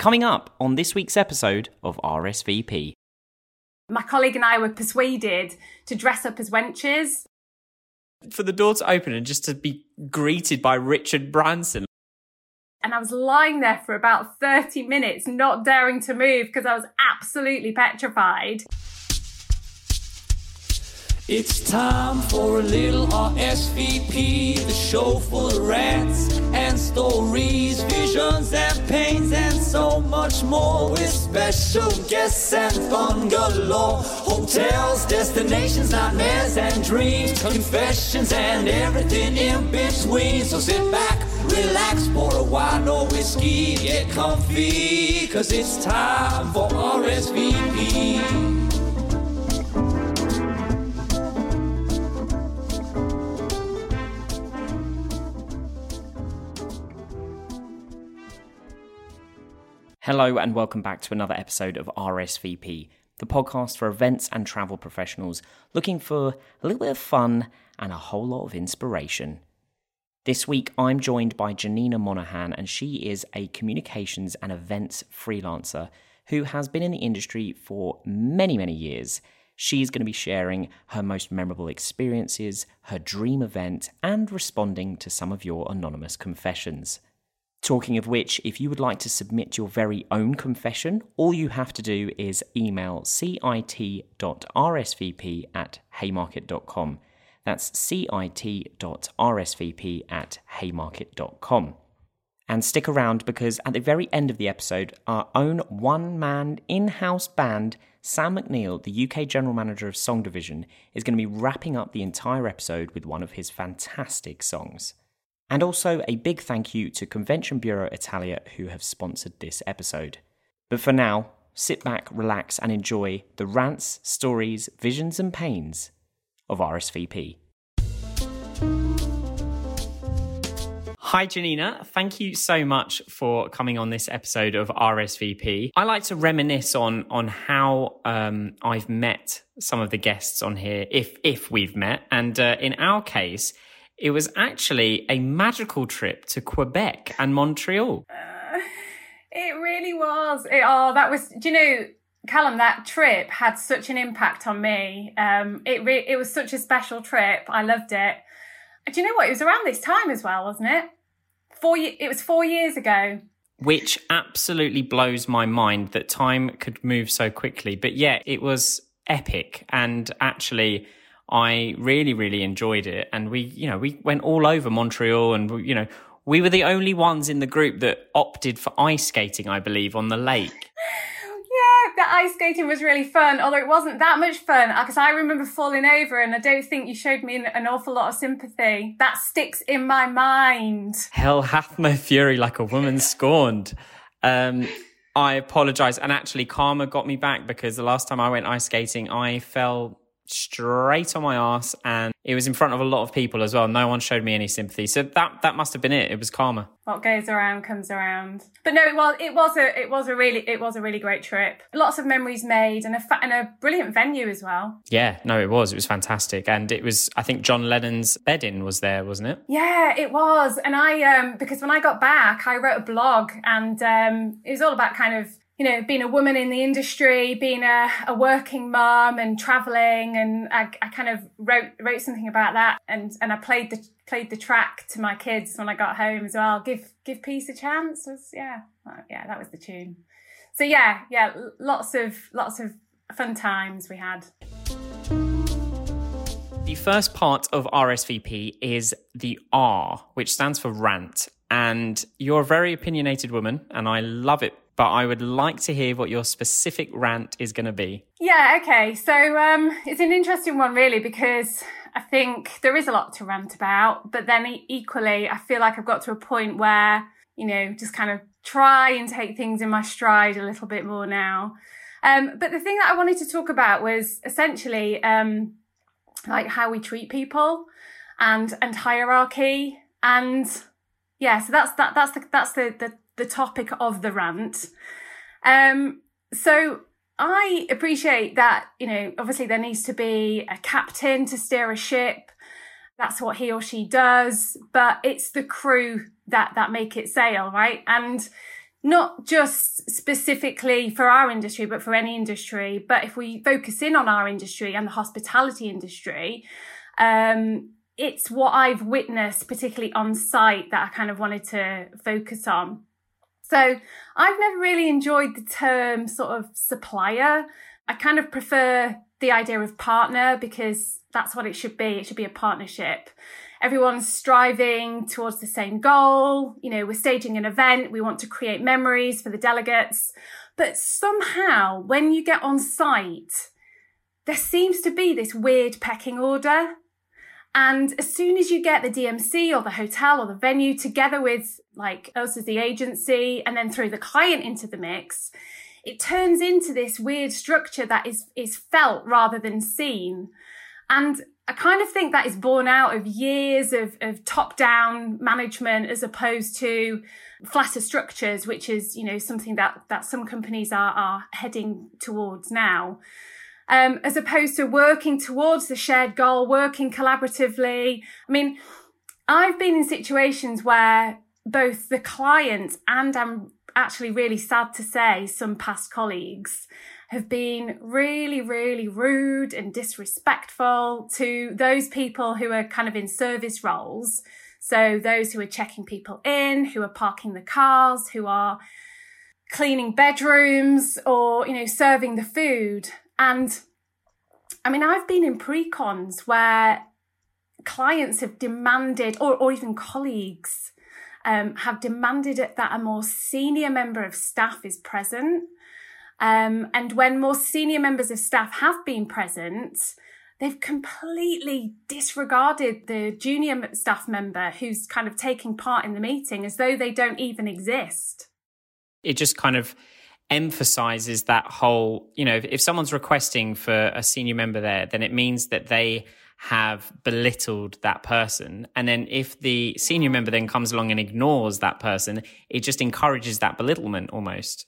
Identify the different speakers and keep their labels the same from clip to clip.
Speaker 1: Coming up on this week's episode of RSVP.
Speaker 2: My colleague and I were persuaded to dress up as wenches.
Speaker 1: For the door to open and just to be greeted by Richard Branson.
Speaker 2: And I was lying there for about 30 minutes, not daring to move because I was absolutely petrified.
Speaker 3: It's time for a little RSVP, the show full of rants and stories, visions and pains, and so much more. With special guests and fun galore. Hotels, destinations, nightmares and dreams, confessions and everything in between. So sit back, relax, pour a wine or whiskey, get comfy, cause it's time for RSVP.
Speaker 1: Hello, and welcome back to another episode of RSVP, the podcast for events and travel professionals looking for a little bit of fun and a whole lot of inspiration. This week, I'm joined by Janina Monahan, and she is a communications and events freelancer who has been in the industry for many, many years. She's going to be sharing her most memorable experiences, her dream event, and responding to some of your anonymous confessions. Talking of which, if you would like to submit your very own confession, all you have to do is email cit.rsvp at haymarket.com. That's cit.rsvp at haymarket.com. And stick around because at the very end of the episode, our own one man in house band, Sam McNeil, the UK General Manager of Song Division, is going to be wrapping up the entire episode with one of his fantastic songs. And also a big thank you to Convention Bureau Italia who have sponsored this episode. But for now, sit back, relax, and enjoy the rants, stories, visions, and pains of RSVP. Hi, Janina. Thank you so much for coming on this episode of RSVP. I like to reminisce on on how um, I've met some of the guests on here, if if we've met. And uh, in our case, it was actually a magical trip to Quebec and Montreal.
Speaker 2: Uh, it really was. It, oh, that was. Do you know, Callum? That trip had such an impact on me. Um, it re- it was such a special trip. I loved it. Do you know what? It was around this time as well, wasn't it? Four. It was four years ago.
Speaker 1: Which absolutely blows my mind that time could move so quickly. But yeah, it was epic and actually I really, really enjoyed it. And we, you know, we went all over Montreal and, we, you know, we were the only ones in the group that opted for ice skating, I believe, on the lake.
Speaker 2: yeah, the ice skating was really fun, although it wasn't that much fun because I remember falling over and I don't think you showed me an awful lot of sympathy. That sticks in my mind.
Speaker 1: Hell hath no fury like a woman scorned. Um, I apologize. And actually, karma got me back because the last time I went ice skating, I fell straight on my ass and it was in front of a lot of people as well. No one showed me any sympathy. So that that must have been it. It was karma.
Speaker 2: What goes around comes around. But no, well, it was a it was a really it was a really great trip. Lots of memories made and a fa- and a brilliant venue as well.
Speaker 1: Yeah, no, it was. It was fantastic. And it was I think John Lennon's bed-in was there, wasn't it?
Speaker 2: Yeah, it was. And I um because when I got back, I wrote a blog and um it was all about kind of you know, being a woman in the industry, being a, a working mom and traveling. And I, I kind of wrote, wrote something about that. And, and I played the, played the track to my kids when I got home as well. Give, give peace a chance was, yeah, uh, yeah, that was the tune. So yeah, yeah, lots of, lots of fun times we had.
Speaker 1: The first part of RSVP is the R, which stands for rant. And you're a very opinionated woman, and I love it but I would like to hear what your specific rant is going to be.
Speaker 2: Yeah, okay. So um, it's an interesting one, really, because I think there is a lot to rant about, but then equally, I feel like I've got to a point where, you know, just kind of try and take things in my stride a little bit more now. Um, but the thing that I wanted to talk about was essentially um, like how we treat people and and hierarchy and yeah so that's that that's the that's the the the topic of the rant. Um, so I appreciate that, you know, obviously there needs to be a captain to steer a ship. That's what he or she does, but it's the crew that that make it sail, right? And not just specifically for our industry, but for any industry. But if we focus in on our industry and the hospitality industry, um, it's what I've witnessed, particularly on site, that I kind of wanted to focus on. So I've never really enjoyed the term sort of supplier. I kind of prefer the idea of partner because that's what it should be. It should be a partnership everyone's striving towards the same goal. You know, we're staging an event, we want to create memories for the delegates. But somehow, when you get on site, there seems to be this weird pecking order. And as soon as you get the DMC or the hotel or the venue together with like us as the agency and then throw the client into the mix, it turns into this weird structure that is, is felt rather than seen. And I kind of think that is born out of years of, of top down management as opposed to flatter structures, which is, you know, something that, that some companies are, are heading towards now. Um, as opposed to working towards the shared goal, working collaboratively. I mean, I've been in situations where both the clients and I'm actually really sad to say some past colleagues have been really, really rude and disrespectful to those people who are kind of in service roles. So those who are checking people in, who are parking the cars, who are cleaning bedrooms or, you know, serving the food. And I mean, I've been in pre-cons where clients have demanded, or, or even colleagues, um, have demanded that a more senior member of staff is present um, and when more senior members of staff have been present, they've completely disregarded the junior staff member who's kind of taking part in the meeting as though they don't even exist.
Speaker 1: It just kind of emphasizes that whole, you know, if, if someone's requesting for a senior member there, then it means that they have belittled that person. And then if the senior member then comes along and ignores that person, it just encourages that belittlement almost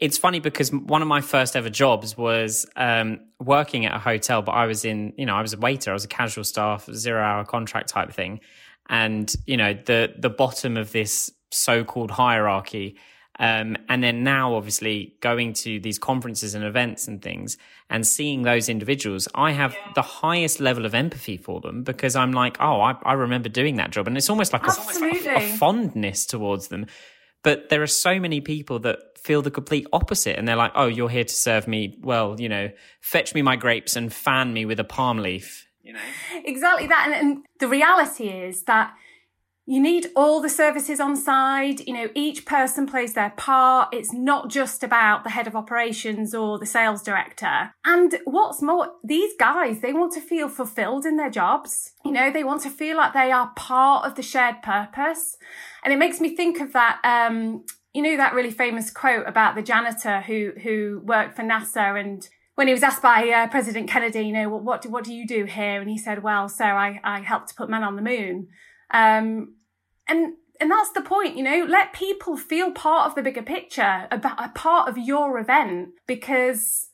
Speaker 1: it's funny because one of my first ever jobs was um, working at a hotel, but I was in, you know, I was a waiter, I was a casual staff, zero hour contract type thing. And, you know, the, the bottom of this so called hierarchy. Um, and then now, obviously, going to these conferences and events and things and seeing those individuals, I have yeah. the highest level of empathy for them because I'm like, oh, I, I remember doing that job. And it's almost like a, a, fondness towards them. But there are so many people that feel the complete opposite. And they're like, oh, you're here to serve me. Well, you know, fetch me my grapes and fan me with a palm leaf. You know?
Speaker 2: Exactly that. And, and the reality is that you need all the services on side. You know, each person plays their part. It's not just about the head of operations or the sales director. And what's more, these guys, they want to feel fulfilled in their jobs. You know, they want to feel like they are part of the shared purpose. And it makes me think of that, um, you know that really famous quote about the janitor who who worked for NASA and when he was asked by uh, President Kennedy, you know, what what do, what do you do here? And he said, "Well, sir, I I helped to put men on the moon." Um, and and that's the point, you know. Let people feel part of the bigger picture, a, a part of your event, because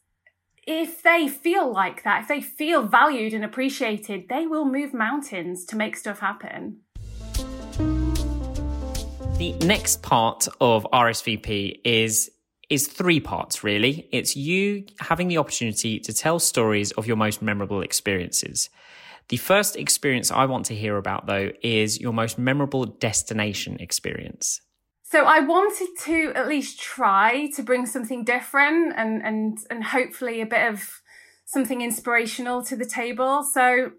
Speaker 2: if they feel like that, if they feel valued and appreciated, they will move mountains to make stuff happen.
Speaker 1: The next part of RSVP is is three parts really. It's you having the opportunity to tell stories of your most memorable experiences. The first experience I want to hear about though is your most memorable destination experience.
Speaker 2: So I wanted to at least try to bring something different and and and hopefully a bit of something inspirational to the table. So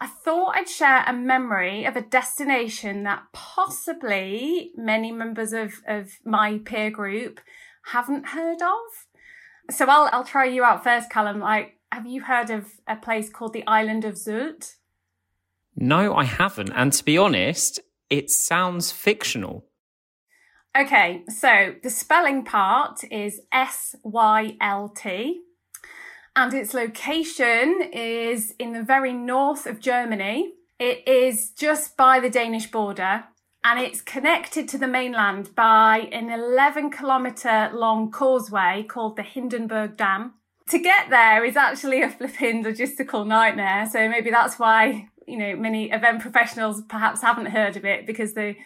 Speaker 2: I thought I'd share a memory of a destination that possibly many members of, of my peer group haven't heard of. So I'll I'll try you out first, Callum. Like, have you heard of a place called the Island of Sylt?
Speaker 1: No, I haven't. And to be honest, it sounds fictional.
Speaker 2: Okay, so the spelling part is S Y L T and its location is in the very north of Germany. It is just by the Danish border and it's connected to the mainland by an 11 kilometre long causeway called the Hindenburg Dam. To get there is actually a flipping logistical nightmare, so maybe that's why, you know, many event professionals perhaps haven't heard of it because they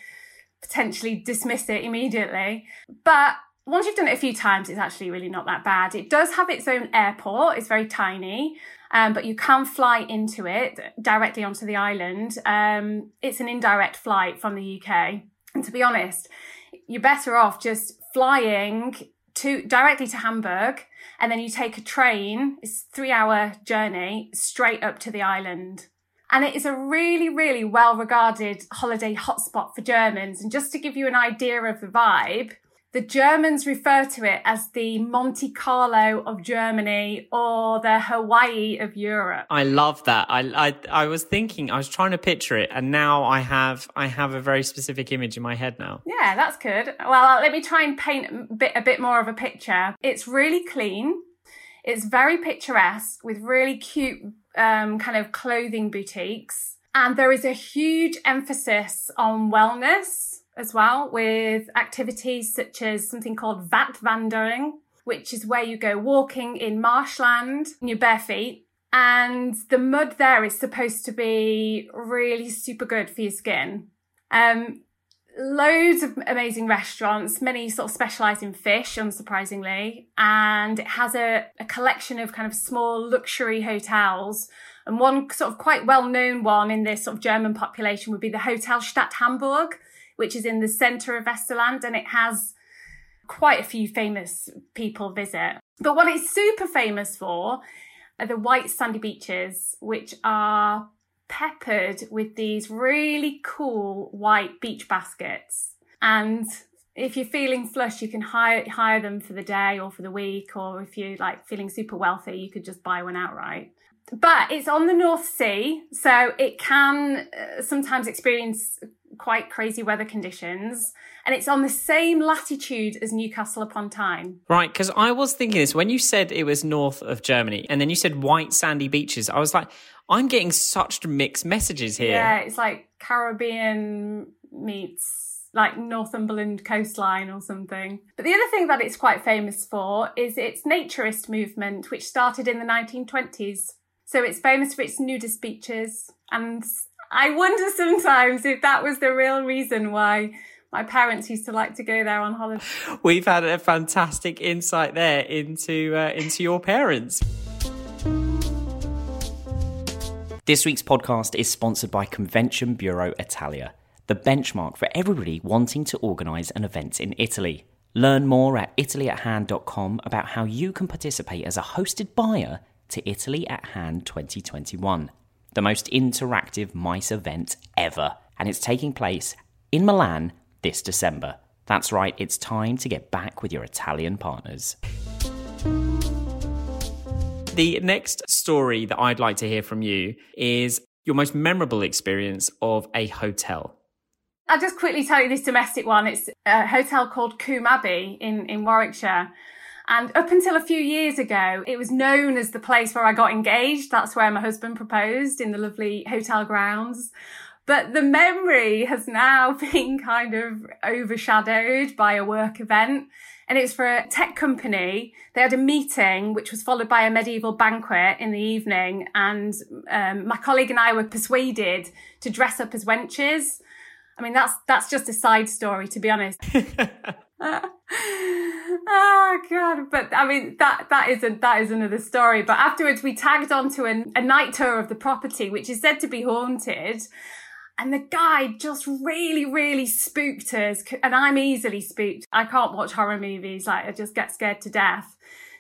Speaker 2: potentially dismiss it immediately. But once you've done it a few times, it's actually really not that bad. It does have its own airport. It's very tiny. Um, but you can fly into it directly onto the island. Um, it's an indirect flight from the UK. And to be honest, you're better off just flying to directly to Hamburg, and then you take a train. It's three hour journey straight up to the island. And it is a really, really well regarded holiday hotspot for Germans. And just to give you an idea of the vibe, the Germans refer to it as the Monte Carlo of Germany or the Hawaii of Europe.
Speaker 1: I love that. I, I I was thinking, I was trying to picture it, and now I have I have a very specific image in my head now.
Speaker 2: Yeah, that's good. Well, let me try and paint a bit a bit more of a picture. It's really clean. It's very picturesque with really cute um, kind of clothing boutiques, and there is a huge emphasis on wellness as well with activities such as something called Wattwanderung, which is where you go walking in marshland in your bare feet. And the mud there is supposed to be really super good for your skin. Um, loads of amazing restaurants, many sort of specialise in fish, unsurprisingly. And it has a, a collection of kind of small luxury hotels. And one sort of quite well known one in this sort of German population would be the Hotel Stadt Hamburg, which is in the center of Westerland and it has quite a few famous people visit. But what it's super famous for are the white sandy beaches, which are peppered with these really cool white beach baskets. And if you're feeling flush, you can hire hire them for the day or for the week, or if you're like feeling super wealthy, you could just buy one outright. But it's on the North Sea, so it can uh, sometimes experience quite crazy weather conditions. And it's on the same latitude as Newcastle upon Tyne.
Speaker 1: Right, because I was thinking this when you said it was north of Germany and then you said white sandy beaches. I was like, I'm getting such mixed messages here.
Speaker 2: Yeah, it's like Caribbean meets like Northumberland coastline or something. But the other thing that it's quite famous for is its naturist movement, which started in the 1920s. So it's famous for its nudist beaches and I wonder sometimes if that was the real reason why my parents used to like to go there on holiday.
Speaker 1: We've had a fantastic insight there into uh, into your parents. This week's podcast is sponsored by Convention Bureau Italia, the benchmark for everybody wanting to organise an event in Italy. Learn more at italyathand.com about how you can participate as a hosted buyer to Italy at Hand 2021 the most interactive mice event ever, and it's taking place in Milan this December. That's right, it's time to get back with your Italian partners. The next story that I'd like to hear from you is your most memorable experience of a hotel.
Speaker 2: I'll just quickly tell you this domestic one. It's a hotel called Combe Abbey in, in Warwickshire. And up until a few years ago, it was known as the place where I got engaged. That's where my husband proposed in the lovely hotel grounds. But the memory has now been kind of overshadowed by a work event. And it's for a tech company. They had a meeting, which was followed by a medieval banquet in the evening. And um, my colleague and I were persuaded to dress up as wenches. I mean, that's, that's just a side story, to be honest. oh god but i mean that that isn't that is another story but afterwards we tagged onto a, a night tour of the property which is said to be haunted and the guide just really really spooked us and i'm easily spooked. I can't watch horror movies like i just get scared to death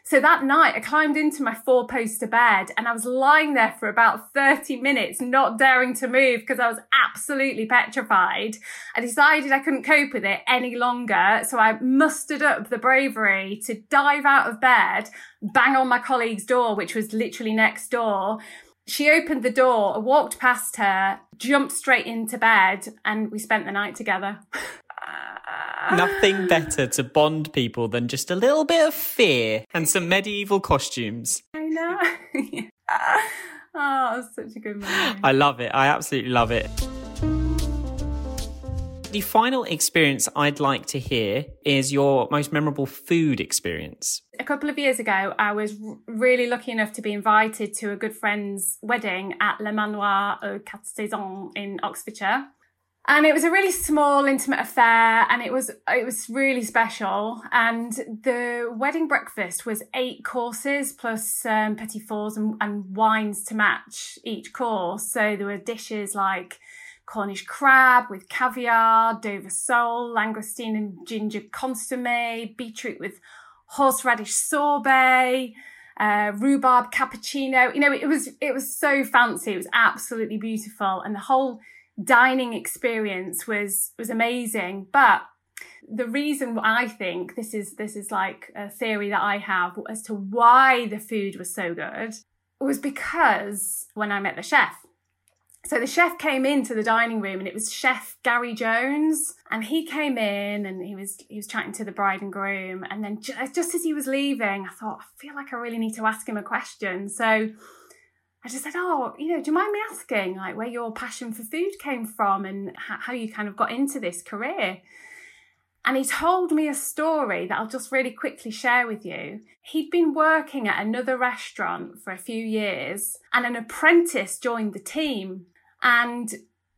Speaker 2: so that night I climbed into my four poster bed and I was lying there for about 30 minutes, not daring to move because I was absolutely petrified. I decided I couldn't cope with it any longer. So I mustered up the bravery to dive out of bed, bang on my colleague's door, which was literally next door. She opened the door, I walked past her, jumped straight into bed, and we spent the night together.
Speaker 1: Nothing better to bond people than just a little bit of fear and some medieval costumes.
Speaker 2: I know. oh, such a good memory.
Speaker 1: I love it. I absolutely love it. The final experience I'd like to hear is your most memorable food experience.
Speaker 2: A couple of years ago, I was really lucky enough to be invited to a good friend's wedding at Le Manoir aux Quatre Saisons in Oxfordshire. And it was a really small intimate affair and it was it was really special and the wedding breakfast was eight courses plus um, petit fours and, and wines to match each course so there were dishes like Cornish crab with caviar, Dover sole, langoustine and ginger consomme, beetroot with horseradish sorbet, uh, rhubarb cappuccino. You know, it was it was so fancy. It was absolutely beautiful, and the whole dining experience was was amazing. But the reason I think this is this is like a theory that I have as to why the food was so good was because when I met the chef. So the chef came into the dining room and it was Chef Gary Jones and he came in and he was he was chatting to the bride and groom and then just, just as he was leaving I thought I feel like I really need to ask him a question. So I just said, "Oh, you know, do you mind me asking, like, where your passion for food came from and how, you kind of got into this career?" And he told me a story that I'll just really quickly share with you. He'd been working at another restaurant for a few years, and an apprentice joined the team. And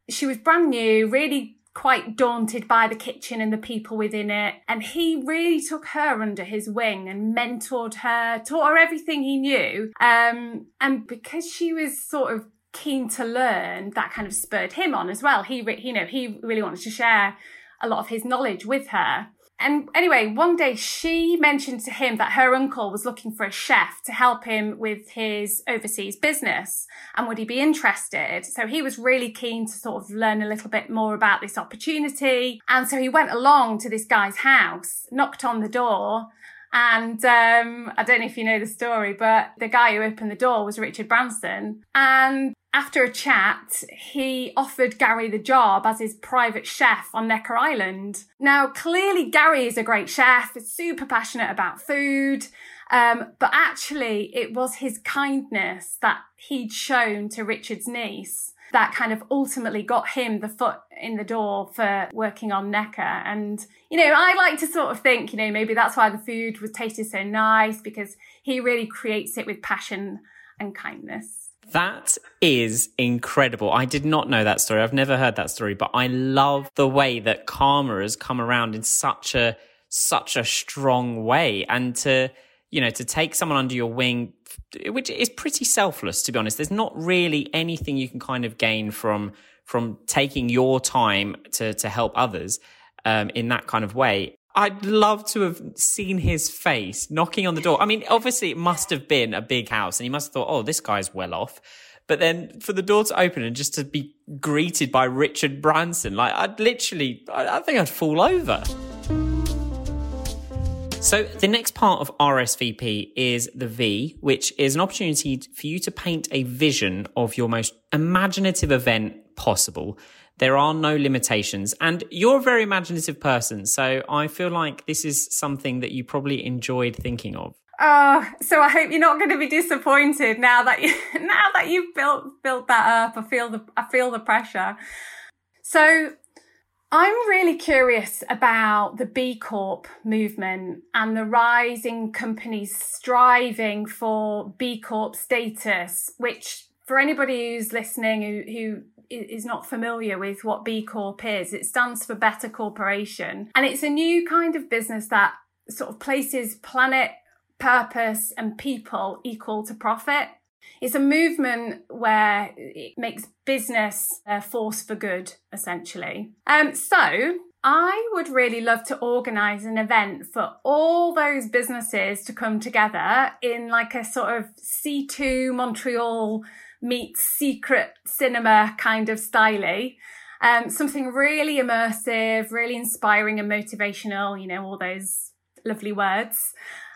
Speaker 2: she was brand new, really quite daunted by the kitchen and the people within it. And he really took her under his wing and mentored her, taught her everything he knew. Um, and because she was sort of keen to learn, that kind of spurred him on as well. He, re- you know, he really wanted to share a lot of his knowledge with her. And anyway, one day she mentioned to him that her uncle was looking for a chef to help him with his overseas business. And would he be interested? So he was really keen to sort of learn a little bit more about this opportunity. And so he went along to this guy's house, knocked on the door, and um, I don't know if you know the story, but the guy who opened the door was Richard Branson. And after a chat, he offered Gary the job as his private chef on Necker Island. Now, clearly, Gary is a great chef, is super passionate about food, um, but actually, it was his kindness that he'd shown to Richard's niece that kind of ultimately got him the foot in the door for working on Necker. And, you know, I like to sort of think, you know, maybe that's why the food was tasted so nice because he really creates it with passion and kindness.
Speaker 1: That is incredible. I did not know that story. I've never heard that story, but I love the way that karma has come around in such a such a strong way and to you know to take someone under your wing which is pretty selfless to be honest there's not really anything you can kind of gain from from taking your time to to help others um, in that kind of way I'd love to have seen his face knocking on the door. I mean, obviously, it must have been a big house, and he must have thought, "Oh, this guy's well off." But then for the door to open and just to be greeted by Richard Branson, like I'd literally, I, I think I'd fall over. So, the next part of RSVP is the V, which is an opportunity for you to paint a vision of your most imaginative event possible. There are no limitations, and you're a very imaginative person. So, I feel like this is something that you probably enjoyed thinking of.
Speaker 2: Oh, so I hope you're not going to be disappointed now that you now that you've built built that up. I feel the I feel the pressure. So I'm really curious about the B Corp movement and the rising companies striving for B Corp status, which for anybody who's listening who, who is not familiar with what B Corp is, it stands for Better Corporation. And it's a new kind of business that sort of places planet, purpose, and people equal to profit. It's a movement where it makes business a force for good, essentially. Um, so I would really love to organize an event for all those businesses to come together in like a sort of C2 Montreal meets secret cinema kind of style. Um, something really immersive, really inspiring and motivational, you know, all those lovely words.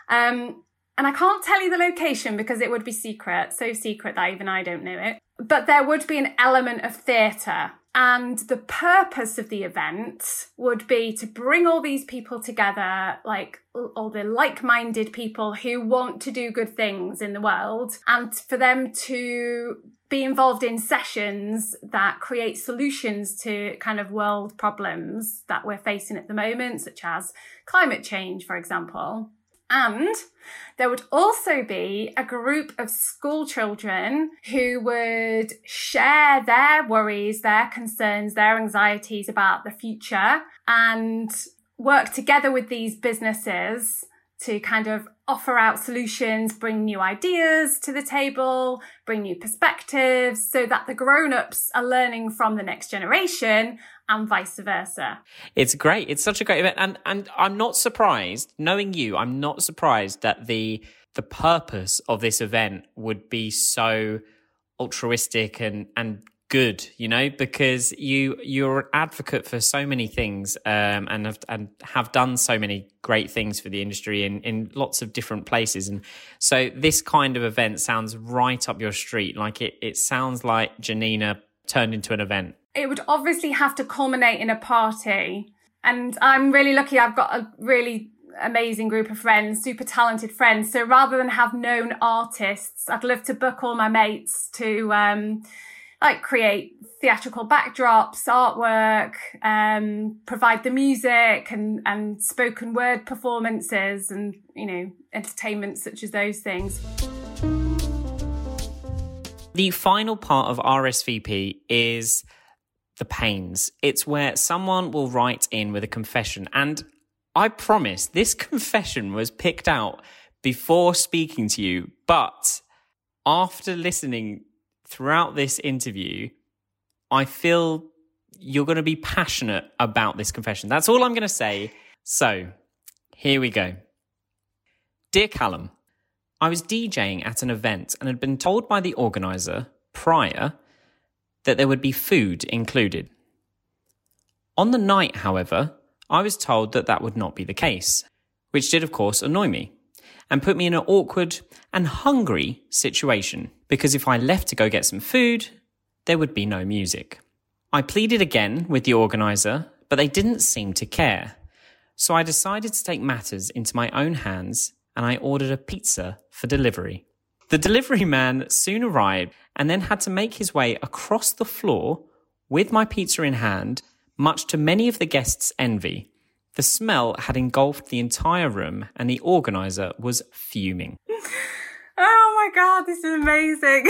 Speaker 2: Um, and I can't tell you the location because it would be secret, so secret that even I don't know it. But there would be an element of theatre. And the purpose of the event would be to bring all these people together, like all the like minded people who want to do good things in the world, and for them to be involved in sessions that create solutions to kind of world problems that we're facing at the moment, such as climate change, for example. And there would also be a group of school children who would share their worries, their concerns, their anxieties about the future and work together with these businesses to kind of offer out solutions, bring new ideas to the table, bring new perspectives so that the grown-ups are learning from the next generation and vice versa.
Speaker 1: It's great. It's such a great event. And and I'm not surprised, knowing you, I'm not surprised that the the purpose of this event would be so altruistic and and good, you know, because you you're an advocate for so many things um, and have and have done so many great things for the industry in in lots of different places, and so this kind of event sounds right up your street. Like it it sounds like Janina turned into an event.
Speaker 2: It would obviously have to culminate in a party, and I'm really lucky. I've got a really amazing group of friends, super talented friends. So rather than have known artists, I'd love to book all my mates to um, like create theatrical backdrops, artwork, um, provide the music and, and spoken word performances and, you know, entertainment such as those things.
Speaker 1: The final part of RSVP is the pains. It's where someone will write in with a confession. And I promise this confession was picked out before speaking to you, but after listening throughout this interview, I feel you're going to be passionate about this confession. That's all I'm going to say. So, here we go. Dear Callum, I was DJing at an event and had been told by the organizer prior that there would be food included. On the night, however, I was told that that would not be the case, which did, of course, annoy me and put me in an awkward and hungry situation because if I left to go get some food, there would be no music. I pleaded again with the organizer, but they didn't seem to care. So I decided to take matters into my own hands and I ordered a pizza for delivery. The delivery man soon arrived and then had to make his way across the floor with my pizza in hand, much to many of the guests' envy. The smell had engulfed the entire room and the organizer was fuming.
Speaker 2: Oh my God, this is amazing.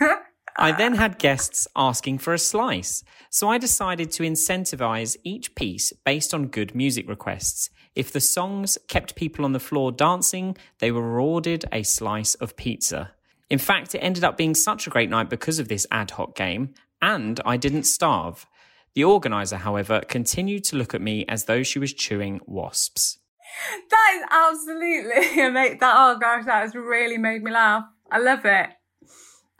Speaker 1: I then had guests asking for a slice, so I decided to incentivize each piece based on good music requests. If the songs kept people on the floor dancing, they were rewarded a slice of pizza. In fact, it ended up being such a great night because of this ad hoc game, and I didn't starve. The organizer, however, continued to look at me as though she was chewing wasps.
Speaker 2: that is absolutely amazing. That, oh gosh, that has really made me laugh. I love it.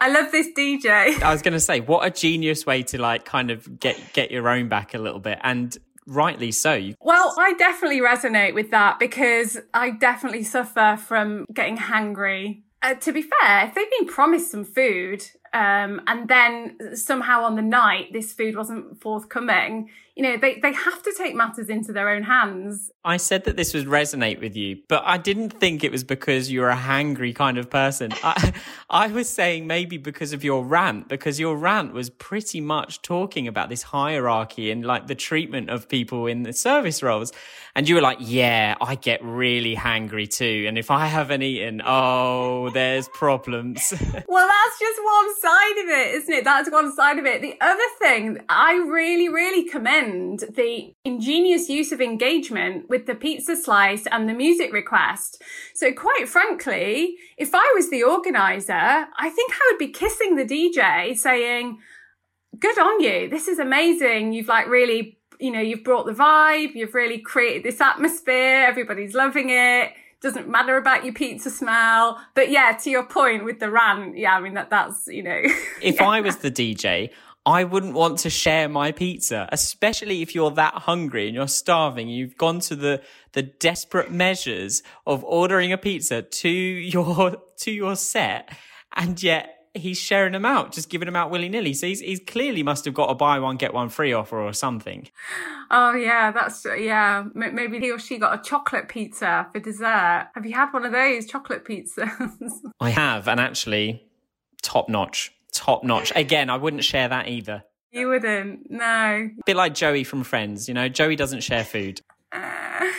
Speaker 2: I love this DJ.
Speaker 1: I was going to say, what a genius way to like kind of get get your own back a little bit, and rightly so.
Speaker 2: Well, I definitely resonate with that because I definitely suffer from getting hangry. Uh, to be fair, if they've been promised some food um, and then somehow on the night this food wasn't forthcoming, you know, they, they have to take matters into their own hands.
Speaker 1: I said that this would resonate with you, but I didn't think it was because you're a hangry kind of person. I, I was saying maybe because of your rant, because your rant was pretty much talking about this hierarchy and like the treatment of people in the service roles. And you were like, yeah, I get really hangry too. And if I haven't eaten, oh, there's problems.
Speaker 2: well, that's just one side of it, isn't it? That's one side of it. The other thing, I really, really commend the ingenious use of engagement with the pizza slice and the music request. So quite frankly, if I was the organizer, I think I would be kissing the DJ saying, good on you. This is amazing. You've like really you know, you've brought the vibe, you've really created this atmosphere, everybody's loving it. Doesn't matter about your pizza smell. But yeah, to your point with the rant, yeah, I mean that that's, you know.
Speaker 1: if
Speaker 2: yeah.
Speaker 1: I was the DJ, I wouldn't want to share my pizza, especially if you're that hungry and you're starving. You've gone to the, the desperate measures of ordering a pizza to your, to your set. And yet he's sharing them out, just giving them out willy nilly. So he's, he's clearly must have got a buy one, get one free offer or something.
Speaker 2: Oh, yeah, that's, yeah. Maybe he or she got a chocolate pizza for dessert. Have you had one of those chocolate pizzas?
Speaker 1: I have, and actually, top notch. Top notch. Again, I wouldn't share that either.
Speaker 2: You wouldn't, no.
Speaker 1: A bit like Joey from Friends, you know, Joey doesn't share food.
Speaker 2: Uh,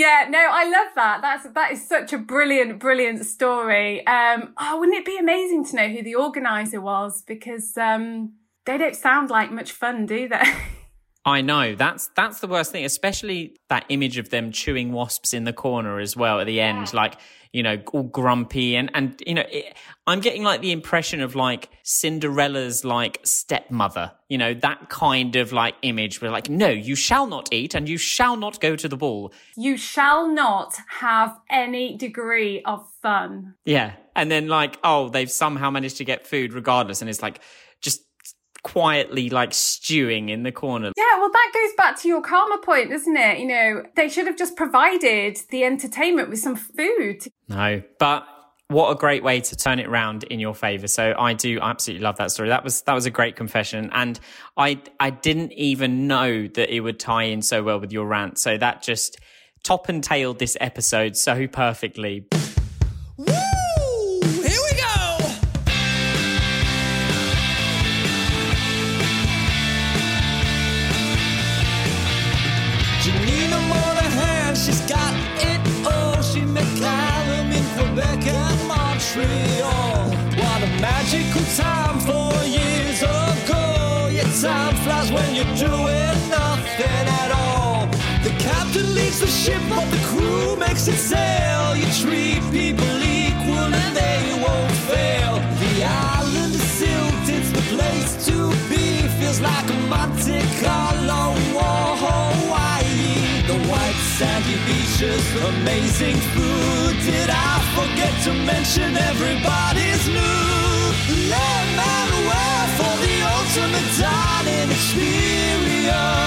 Speaker 2: Yeah, no, I love that. That's that is such a brilliant, brilliant story. Um, oh, wouldn't it be amazing to know who the organizer was? Because um, they don't sound like much fun, do they?
Speaker 1: I know that's that's the worst thing, especially that image of them chewing wasps in the corner as well at the end, like you know, all grumpy and and you know, it, I'm getting like the impression of like Cinderella's like stepmother, you know, that kind of like image where like, no, you shall not eat and you shall not go to the ball.
Speaker 2: You shall not have any degree of fun.
Speaker 1: Yeah, and then like, oh, they've somehow managed to get food regardless, and it's like quietly like stewing in the corner.
Speaker 2: Yeah, well, that goes back to your karma point, doesn't it? You know, they should have just provided the entertainment with some food.
Speaker 1: No, but what a great way to turn it around in your favor. So I do absolutely love that story. That was that was a great confession, and I I didn't even know that it would tie in so well with your rant. So that just top and tailed this episode so perfectly.
Speaker 3: Ship, but the crew makes it sail. You treat people equal and they won't fail. The island is Sylt, it's the place to be. Feels like a Monte Carlo or Hawaii. The white sandy beaches, amazing food. Did I forget to mention everybody's new? Le Manoir for the ultimate dining experience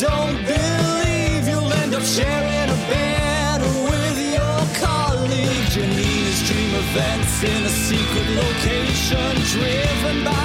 Speaker 3: don't believe you'll end up sharing a bed with your colleague. Janina's dream events in a secret location, driven by